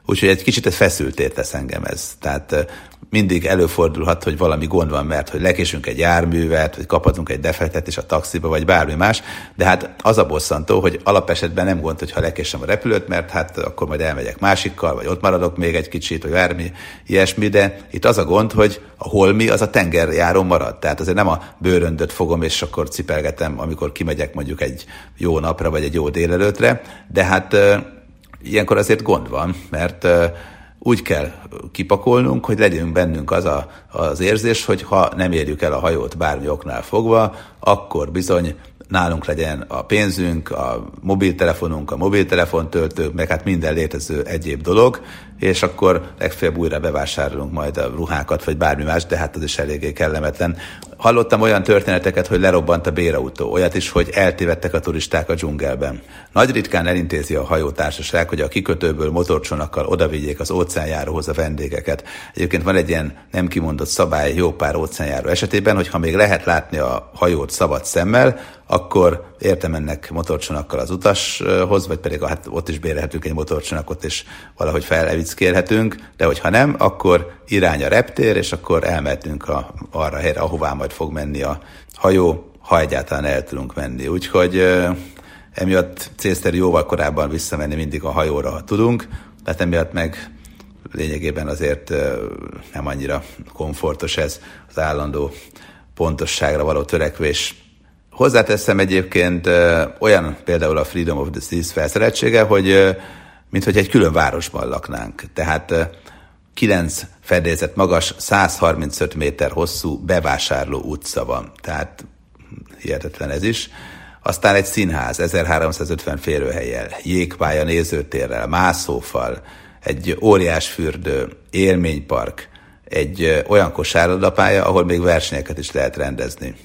úgyhogy egy kicsit ez feszültét tesz engem ez. Tehát mindig előfordulhat, hogy valami gond van, mert hogy lekésünk egy járművet, vagy kaphatunk egy defektet is a taxiba, vagy bármi más, de hát az a bosszantó, hogy alapesetben nem gond, hogyha lekésem a repülőt, mert hát akkor majd elmegyek másikkal, vagy ott maradok még egy kicsit, vagy bármi ilyesmi, de itt az a gond, hogy a holmi az a tengerjáró marad. Tehát azért nem a bőröndöt fogom, és akkor cipelgetem, amikor kimegyek mondjuk egy jó napra, vagy egy jó délelőtre, de hát ilyenkor azért gond van, mert úgy kell kipakolnunk, hogy legyünk bennünk az a, az érzés, hogy ha nem érjük el a hajót bármi oknál fogva, akkor bizony nálunk legyen a pénzünk, a mobiltelefonunk, a mobiltelefontöltők, meg hát minden létező egyéb dolog, és akkor legfeljebb újra bevásárolunk majd a ruhákat, vagy bármi más, de hát az is eléggé kellemetlen. Hallottam olyan történeteket, hogy lerobbant a bérautó, olyat is, hogy eltévedtek a turisták a dzsungelben. Nagy ritkán elintézi a hajótársaság, hogy a kikötőből motorcsonakkal odavigyék az óceánjáróhoz a vendégeket. Egyébként van egy ilyen nem kimondott szabály jó pár óceánjáró esetében, hogy ha még lehet látni a hajót szabad szemmel, akkor értem ennek motorcsonakkal az utashoz, vagy pedig hát ott is bérelhetünk egy motorcsonakot, és valahogy felevickélhetünk, de hogyha nem, akkor irány a reptér, és akkor elmehetünk a, arra a helyre, ahová majd fog menni a hajó, ha egyáltalán el tudunk menni. Úgyhogy emiatt célszerű jóval korábban visszamenni mindig a hajóra, ha tudunk, tehát emiatt meg lényegében azért nem annyira komfortos ez az állandó pontosságra való törekvés Hozzáteszem egyébként olyan például a Freedom of the Seas felszereltsége, hogy mint hogy egy külön városban laknánk. Tehát 9 fedélzet magas, 135 méter hosszú bevásárló utca van. Tehát hihetetlen ez is. Aztán egy színház, 1350 férőhelyel, jégpálya nézőtérrel, mászófal, egy óriás fürdő, élménypark, egy olyan kosárlabdapálya, ahol még versenyeket is lehet rendezni.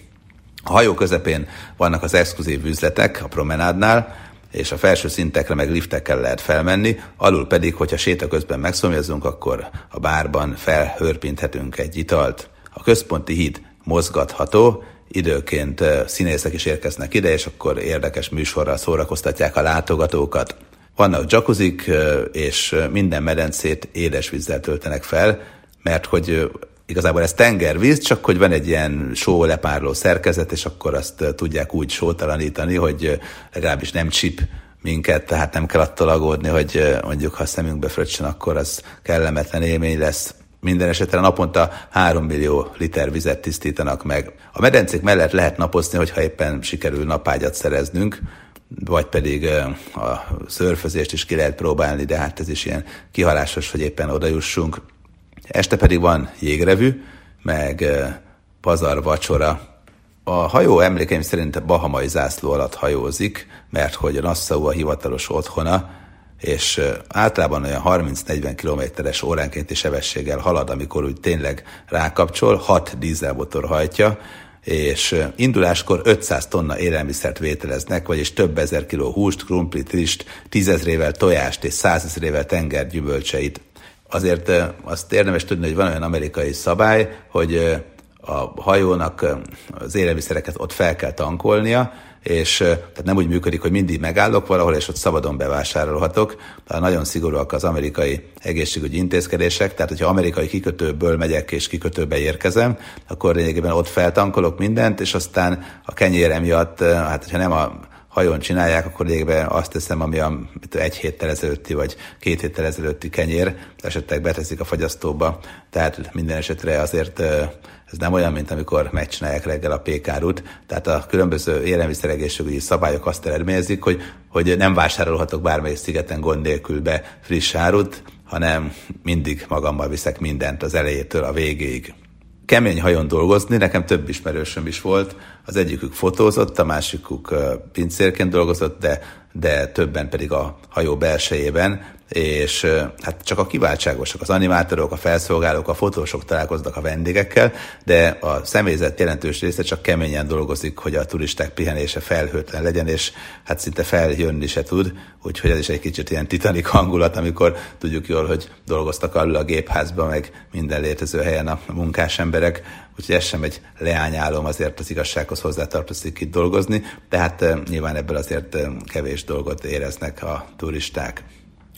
A hajó közepén vannak az exkluzív üzletek a promenádnál, és a felső szintekre meg liftekkel lehet felmenni, alul pedig, hogyha séta közben megszomjazunk, akkor a bárban felhörpinthetünk egy italt. A központi híd mozgatható, időként színészek is érkeznek ide, és akkor érdekes műsorral szórakoztatják a látogatókat. Vannak jacuzzik, és minden medencét édesvízzel töltenek fel, mert hogy igazából ez tengervíz, csak hogy van egy ilyen só lepárló szerkezet, és akkor azt tudják úgy sótalanítani, hogy legalábbis nem csip minket, tehát nem kell attól aggódni, hogy mondjuk ha a szemünkbe fröccsen, akkor az kellemetlen élmény lesz. Minden esetre naponta 3 millió liter vizet tisztítanak meg. A medencék mellett lehet napozni, hogyha éppen sikerül napágyat szereznünk, vagy pedig a szörfözést is ki lehet próbálni, de hát ez is ilyen kihalásos, hogy éppen oda jussunk. Este pedig van jégrevű, meg pazar vacsora. A hajó emlékeim szerint a bahamai zászló alatt hajózik, mert hogy Nassau a hivatalos otthona, és általában olyan 30-40 kilométeres óránkénti sebességgel halad, amikor úgy tényleg rákapcsol, 6 dízelmotor hajtja, és induláskor 500 tonna élelmiszert vételeznek, vagyis több ezer kiló húst, krumplit, rist, tízezrével tojást és százezrével tengergyümölcseit azért azt érdemes tudni, hogy van olyan amerikai szabály, hogy a hajónak az élelmiszereket ott fel kell tankolnia, és tehát nem úgy működik, hogy mindig megállok valahol, és ott szabadon bevásárolhatok. Tehát nagyon szigorúak az amerikai egészségügyi intézkedések, tehát hogyha amerikai kikötőből megyek és kikötőbe érkezem, akkor lényegében ott feltankolok mindent, és aztán a kenyére miatt, hát hogyha nem a hajón csinálják, akkor lényegében azt teszem, ami a egy héttel ezelőtti vagy két héttel ezelőtti kenyér, esetleg beteszik a fagyasztóba. Tehát minden esetre azért ez nem olyan, mint amikor megcsinálják reggel a pékárút. Tehát a különböző élelmiszeregészségügyi szabályok azt eredményezik, hogy, hogy nem vásárolhatok bármelyik szigeten gond nélkül be friss árut, hanem mindig magammal viszek mindent az elejétől a végéig kemény hajón dolgozni, nekem több ismerősöm is volt, az egyikük fotózott, a másikuk pincérként dolgozott, de, de többen pedig a hajó belsejében, és hát csak a kiváltságosok, az animátorok, a felszolgálók, a fotósok találkoznak a vendégekkel, de a személyzet jelentős része csak keményen dolgozik, hogy a turisták pihenése felhőtlen legyen, és hát szinte feljönni se tud, úgyhogy ez is egy kicsit ilyen titanik hangulat, amikor tudjuk jól, hogy dolgoztak alul a gépházban, meg minden létező helyen a munkás emberek, úgyhogy ez sem egy leányálom, azért az igazsághoz hozzátartozik itt dolgozni, de hát nyilván ebből azért kevés dolgot éreznek a turisták.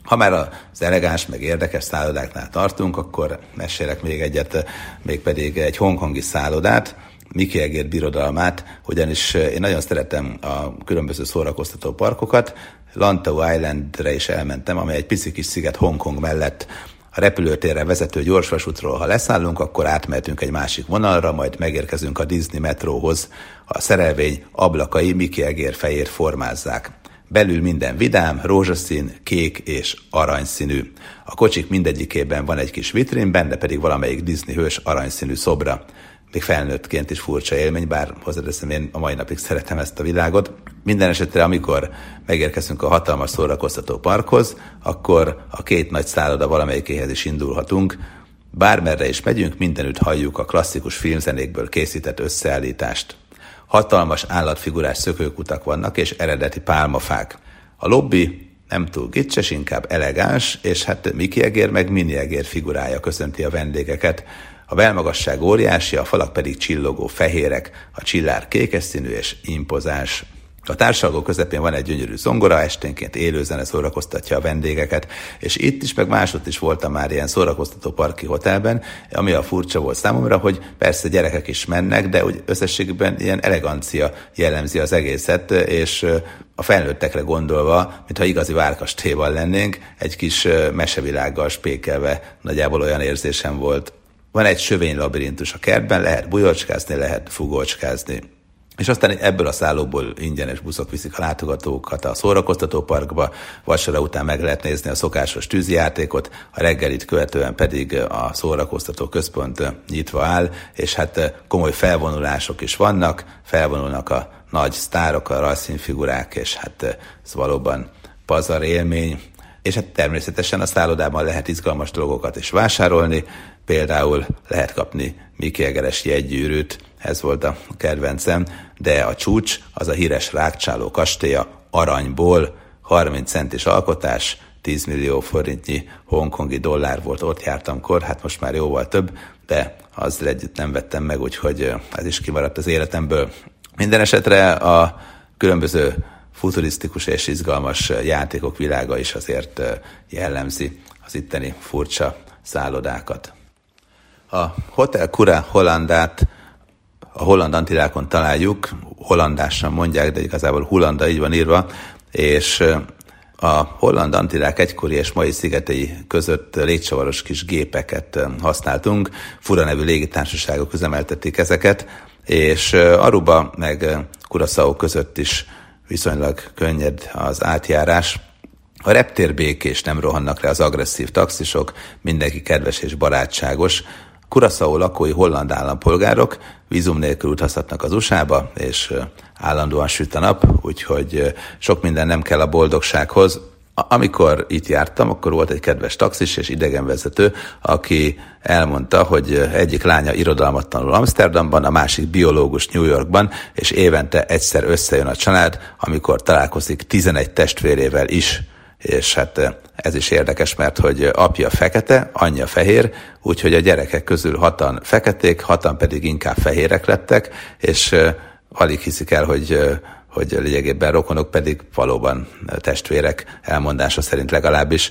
Ha már az elegáns, meg érdekes szállodáknál tartunk, akkor mesélek még egyet, mégpedig egy hongkongi szállodát, Miki Egér birodalmát, ugyanis én nagyon szeretem a különböző szórakoztató parkokat. Lantau Islandre is elmentem, amely egy pici kis sziget Hongkong mellett a repülőtérre vezető gyorsvasútról, ha leszállunk, akkor átmehetünk egy másik vonalra, majd megérkezünk a Disney metróhoz. A szerelvény ablakai Miki Egér fejét formázzák Belül minden vidám, rózsaszín, kék és aranyszínű. A kocsik mindegyikében van egy kis vitrin, benne pedig valamelyik Disney hős aranyszínű szobra. Még felnőttként is furcsa élmény, bár hozzáteszem, én a mai napig szeretem ezt a világot. Minden esetre, amikor megérkezünk a hatalmas szórakoztató parkhoz, akkor a két nagy szálloda valamelyikéhez is indulhatunk. Bármerre is megyünk, mindenütt halljuk a klasszikus filmzenékből készített összeállítást. Hatalmas állatfigurás szökőkutak vannak, és eredeti pálmafák. A lobby nem túl gicses, inkább elegáns, és hát Miki Egér meg Mini Egér figurája köszönti a vendégeket. A belmagasság óriási, a falak pedig csillogó fehérek, a csillár kékes színű és impozáns. A társalgó közepén van egy gyönyörű zongora, esténként élőzene szórakoztatja a vendégeket, és itt is, meg másott is voltam már ilyen szórakoztató parki hotelben, ami a furcsa volt számomra, hogy persze gyerekek is mennek, de úgy összességben ilyen elegancia jellemzi az egészet, és a felnőttekre gondolva, mintha igazi várkastéval lennénk, egy kis mesevilággal spékelve nagyjából olyan érzésem volt. Van egy sövény labirintus a kertben, lehet bujocskázni, lehet fugócskázni. És aztán ebből a szállóból ingyenes buszok viszik a látogatókat a szórakoztató parkba, vacsora után meg lehet nézni a szokásos tűzijátékot, a reggelit követően pedig a szórakoztató központ nyitva áll, és hát komoly felvonulások is vannak, felvonulnak a nagy sztárok, a rajzszínfigurák, és hát ez valóban pazar élmény, és hát természetesen a szállodában lehet izgalmas dolgokat is vásárolni, például lehet kapni Miki Egeres jegygyűrűt, ez volt a kedvencem, de a csúcs az a híres rákcsáló kastélya aranyból, 30 centis alkotás, 10 millió forintnyi hongkongi dollár volt, ott jártam kor, hát most már jóval több, de az együtt nem vettem meg, úgyhogy ez is kimaradt az életemből. Minden esetre a különböző futurisztikus és izgalmas játékok világa is azért jellemzi az itteni furcsa szállodákat. A Hotel Kura Hollandát a holland antilákon találjuk, hollandásan mondják, de igazából Hullanda így van írva, és a holland antilák egykori és mai szigetei között légcsavaros kis gépeket használtunk, fura nevű légitársaságok üzemeltették ezeket, és Aruba meg Curaçao között is viszonylag könnyed az átjárás. A reptér békés, nem rohannak le az agresszív taxisok, mindenki kedves és barátságos, Curaçao lakói holland állampolgárok vízum nélkül utazhatnak az USA-ba, és állandóan süt a nap, úgyhogy sok minden nem kell a boldogsághoz. Amikor itt jártam, akkor volt egy kedves taxis és idegenvezető, aki elmondta, hogy egyik lánya irodalmat tanul Amsterdamban, a másik biológus New Yorkban, és évente egyszer összejön a család, amikor találkozik 11 testvérével is és hát ez is érdekes, mert hogy apja fekete, anyja fehér, úgyhogy a gyerekek közül hatan feketék, hatan pedig inkább fehérek lettek, és alig hiszik el, hogy hogy lényegében rokonok pedig valóban testvérek elmondása szerint legalábbis.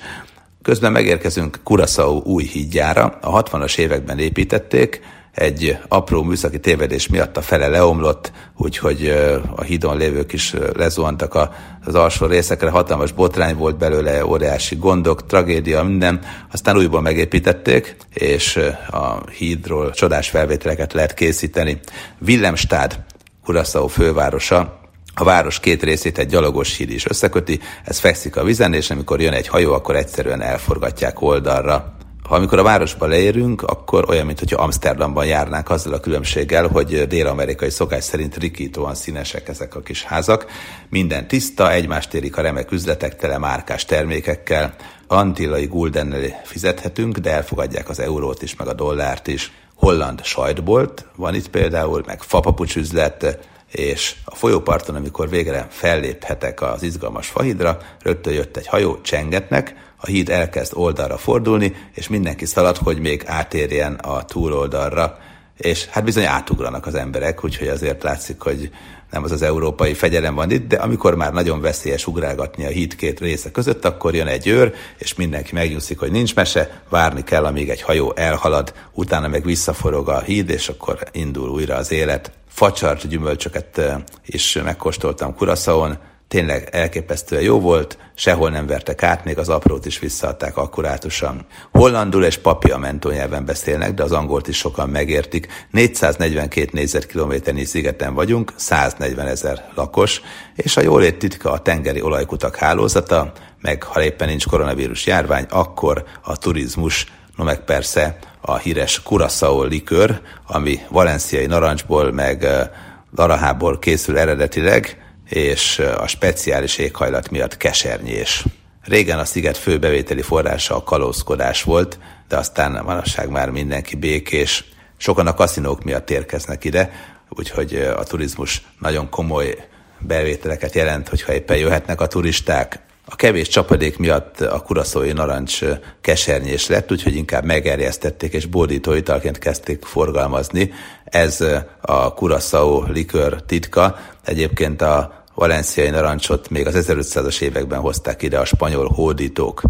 Közben megérkezünk Curaçao új hídjára, a 60-as években építették, egy apró műszaki tévedés miatt a fele leomlott, úgyhogy a hídon lévők is lezuhantak az alsó részekre, hatalmas botrány volt belőle, óriási gondok, tragédia, minden. Aztán újból megépítették, és a hídról csodás felvételeket lehet készíteni. Willemstad, Curaçao fővárosa, a város két részét egy gyalogos híd is összeköti, ez fekszik a vizen, és amikor jön egy hajó, akkor egyszerűen elforgatják oldalra. Ha amikor a városba leérünk, akkor olyan, mintha Amsterdamban járnánk azzal a különbséggel, hogy dél-amerikai szokás szerint rikítóan színesek ezek a kis házak. Minden tiszta, egymást érik a remek üzletek tele márkás termékekkel. Antillai guldennel fizethetünk, de elfogadják az eurót is, meg a dollárt is. Holland sajtbolt van itt például, meg fapapucs üzlet, és a folyóparton, amikor végre felléphetek az izgalmas fahidra, rögtön jött egy hajó, csengetnek, a híd elkezd oldalra fordulni, és mindenki szalad, hogy még átérjen a túloldalra, és hát bizony átugranak az emberek, úgyhogy azért látszik, hogy nem az az európai fegyelem van itt, de amikor már nagyon veszélyes ugrálgatni a híd két része között, akkor jön egy őr, és mindenki megnyugszik, hogy nincs mese, várni kell, amíg egy hajó elhalad, utána meg visszaforog a híd, és akkor indul újra az élet. Facsart gyümölcsöket is megkóstoltam Kuraszaon, tényleg elképesztően jó volt, sehol nem vertek át, még az aprót is visszaadták akkurátusan. Hollandul és papiamentó nyelven beszélnek, de az angolt is sokan megértik. 442 négyzetkilométernyi szigeten vagyunk, 140 ezer lakos, és a jólét titka a tengeri olajkutak hálózata, meg ha éppen nincs koronavírus járvány, akkor a turizmus, no meg persze a híres Curaçao likör, ami valenciai narancsból, meg larahából készül eredetileg, és a speciális éghajlat miatt kesernyés. Régen a sziget fő bevételi forrása a kalózkodás volt, de aztán manapság már mindenki békés. Sokan a kaszinók miatt érkeznek ide, úgyhogy a turizmus nagyon komoly bevételeket jelent, hogyha éppen jöhetnek a turisták. A kevés csapadék miatt a kuraszói narancs kesernyés lett, úgyhogy inkább megerjesztették és bódító italként kezdték forgalmazni. Ez a kuraszó likör titka. Egyébként a valenciai narancsot még az 1500-as években hozták ide a spanyol hódítók.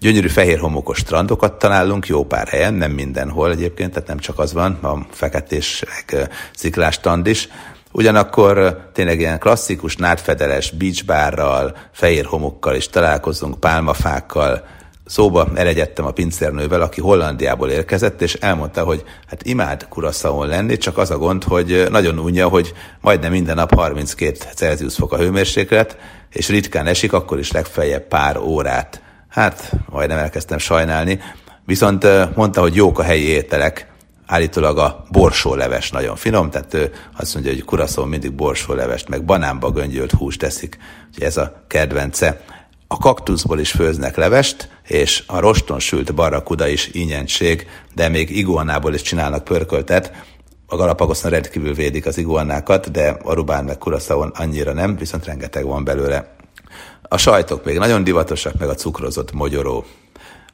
Gyönyörű fehér homokos strandokat találunk, jó pár helyen, nem mindenhol egyébként, tehát nem csak az van, a feketés sziklás strand is, Ugyanakkor tényleg ilyen klasszikus, nádfedeles beachbárral, fehér homokkal is találkozunk, pálmafákkal. Szóba elegyedtem a pincernővel, aki Hollandiából érkezett, és elmondta, hogy hát imád kuraszaon lenni, csak az a gond, hogy nagyon unja, hogy majdnem minden nap 32 Celsius fok a hőmérséklet, és ritkán esik, akkor is legfeljebb pár órát. Hát, majdnem elkezdtem sajnálni. Viszont mondta, hogy jók a helyi ételek, állítólag a borsóleves nagyon finom, tehát ő azt mondja, hogy kuraszon mindig borsólevest, meg banánba göngyölt húst teszik, úgyhogy ez a kedvence. A kaktuszból is főznek levest, és a roston sült barrakuda is ingyentség, de még iguanából is csinálnak pörköltet. A Galapagoszon rendkívül védik az iguanákat, de Arubán meg Kuraszavon annyira nem, viszont rengeteg van belőle. A sajtok még nagyon divatosak, meg a cukrozott mogyoró.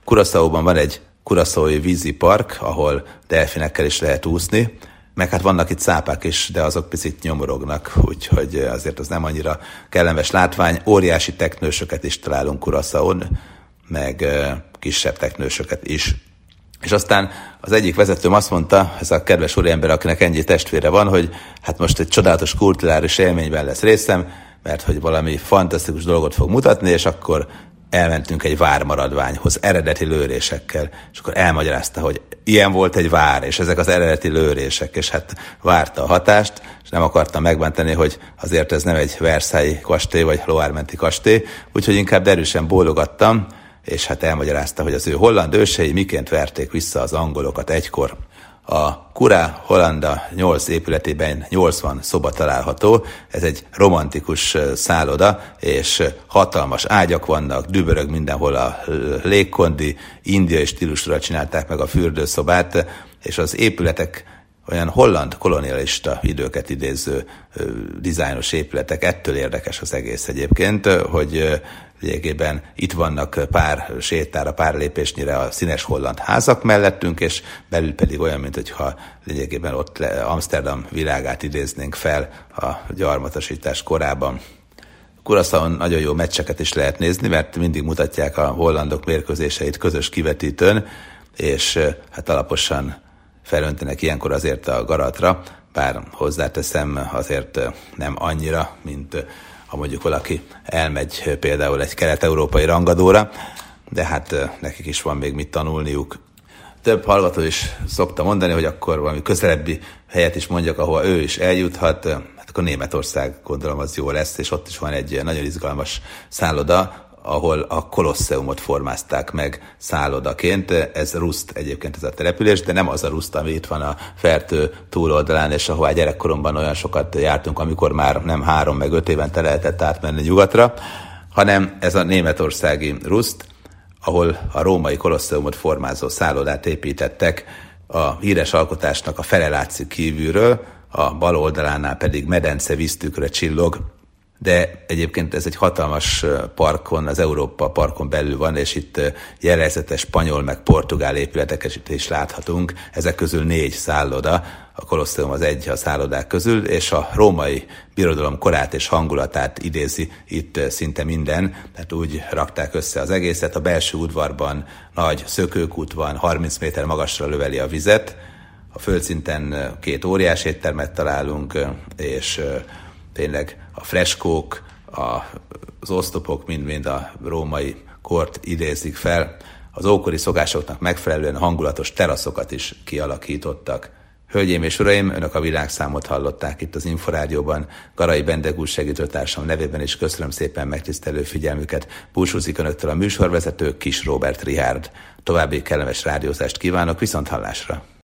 Kuraszauban van egy kuraszói vízi park, ahol delfinekkel is lehet úszni, meg hát vannak itt szápák is, de azok picit nyomorognak, úgyhogy azért az nem annyira kellemes látvány. Óriási teknősöket is találunk Kuraszaon, meg kisebb teknősöket is. És aztán az egyik vezetőm azt mondta, ez a kedves úriember, akinek ennyi testvére van, hogy hát most egy csodálatos kulturális élményben lesz részem, mert hogy valami fantasztikus dolgot fog mutatni, és akkor elmentünk egy vármaradványhoz eredeti lőrésekkel, és akkor elmagyarázta, hogy ilyen volt egy vár, és ezek az eredeti lőrések, és hát várta a hatást, és nem akarta megbántani, hogy azért ez nem egy Versailles kastély, vagy Loármenti kastély, úgyhogy inkább erősen bólogattam, és hát elmagyarázta, hogy az ő holland ősei miként verték vissza az angolokat egykor. A Kura Hollanda 8 épületében 80 szoba található, ez egy romantikus szálloda, és hatalmas ágyak vannak, dübörög mindenhol a légkondi, indiai stílusra csinálták meg a fürdőszobát, és az épületek olyan holland kolonialista időket idéző dizájnos épületek, ettől érdekes az egész egyébként, hogy lényegében itt vannak pár sétára, pár lépésnyire a színes holland házak mellettünk, és belül pedig olyan, mint hogyha lényegében ott Amsterdam világát idéznénk fel a gyarmatosítás korában. Kurasztaon nagyon jó meccseket is lehet nézni, mert mindig mutatják a hollandok mérkőzéseit közös kivetítőn, és hát alaposan felöntenek ilyenkor azért a garatra, bár hozzáteszem azért nem annyira, mint ha mondjuk valaki elmegy például egy kelet-európai rangadóra, de hát nekik is van még mit tanulniuk. Több hallgató is szokta mondani, hogy akkor valami közelebbi helyet is mondjak, ahol ő is eljuthat, hát akkor Németország gondolom az jó lesz, és ott is van egy nagyon izgalmas szálloda, ahol a Kolosseumot formázták meg szállodaként. Ez Ruszt egyébként ez a település, de nem az a Ruszt, ami itt van a Fertő túloldalán, és ahová gyerekkoromban olyan sokat jártunk, amikor már nem három meg öt évente lehetett átmenni nyugatra, hanem ez a németországi Ruszt, ahol a római Kolosseumot formázó szállodát építettek, a híres alkotásnak a fele látszik kívülről, a bal oldalánál pedig medence víztükre csillog, de egyébként ez egy hatalmas parkon, az Európa parkon belül van, és itt jellegzetes spanyol meg portugál épületeket is láthatunk. Ezek közül négy szálloda, a Kolosseum az egy a szállodák közül, és a római birodalom korát és hangulatát idézi itt szinte minden, tehát úgy rakták össze az egészet. A belső udvarban nagy szökőkút van, 30 méter magasra löveli a vizet, a földszinten két óriás éttermet találunk, és tényleg a freskók, az osztopok mind-mind a római kort idézik fel. Az ókori szokásoknak megfelelően hangulatos teraszokat is kialakítottak. Hölgyeim és uraim, önök a világszámot hallották itt az Inforádióban. Garai Bendegúr segítőtársam nevében is köszönöm szépen megtisztelő figyelmüket. Búcsúzik önöktől a műsorvezető Kis Robert Rihárd. További kellemes rádiózást kívánok, viszont hallásra!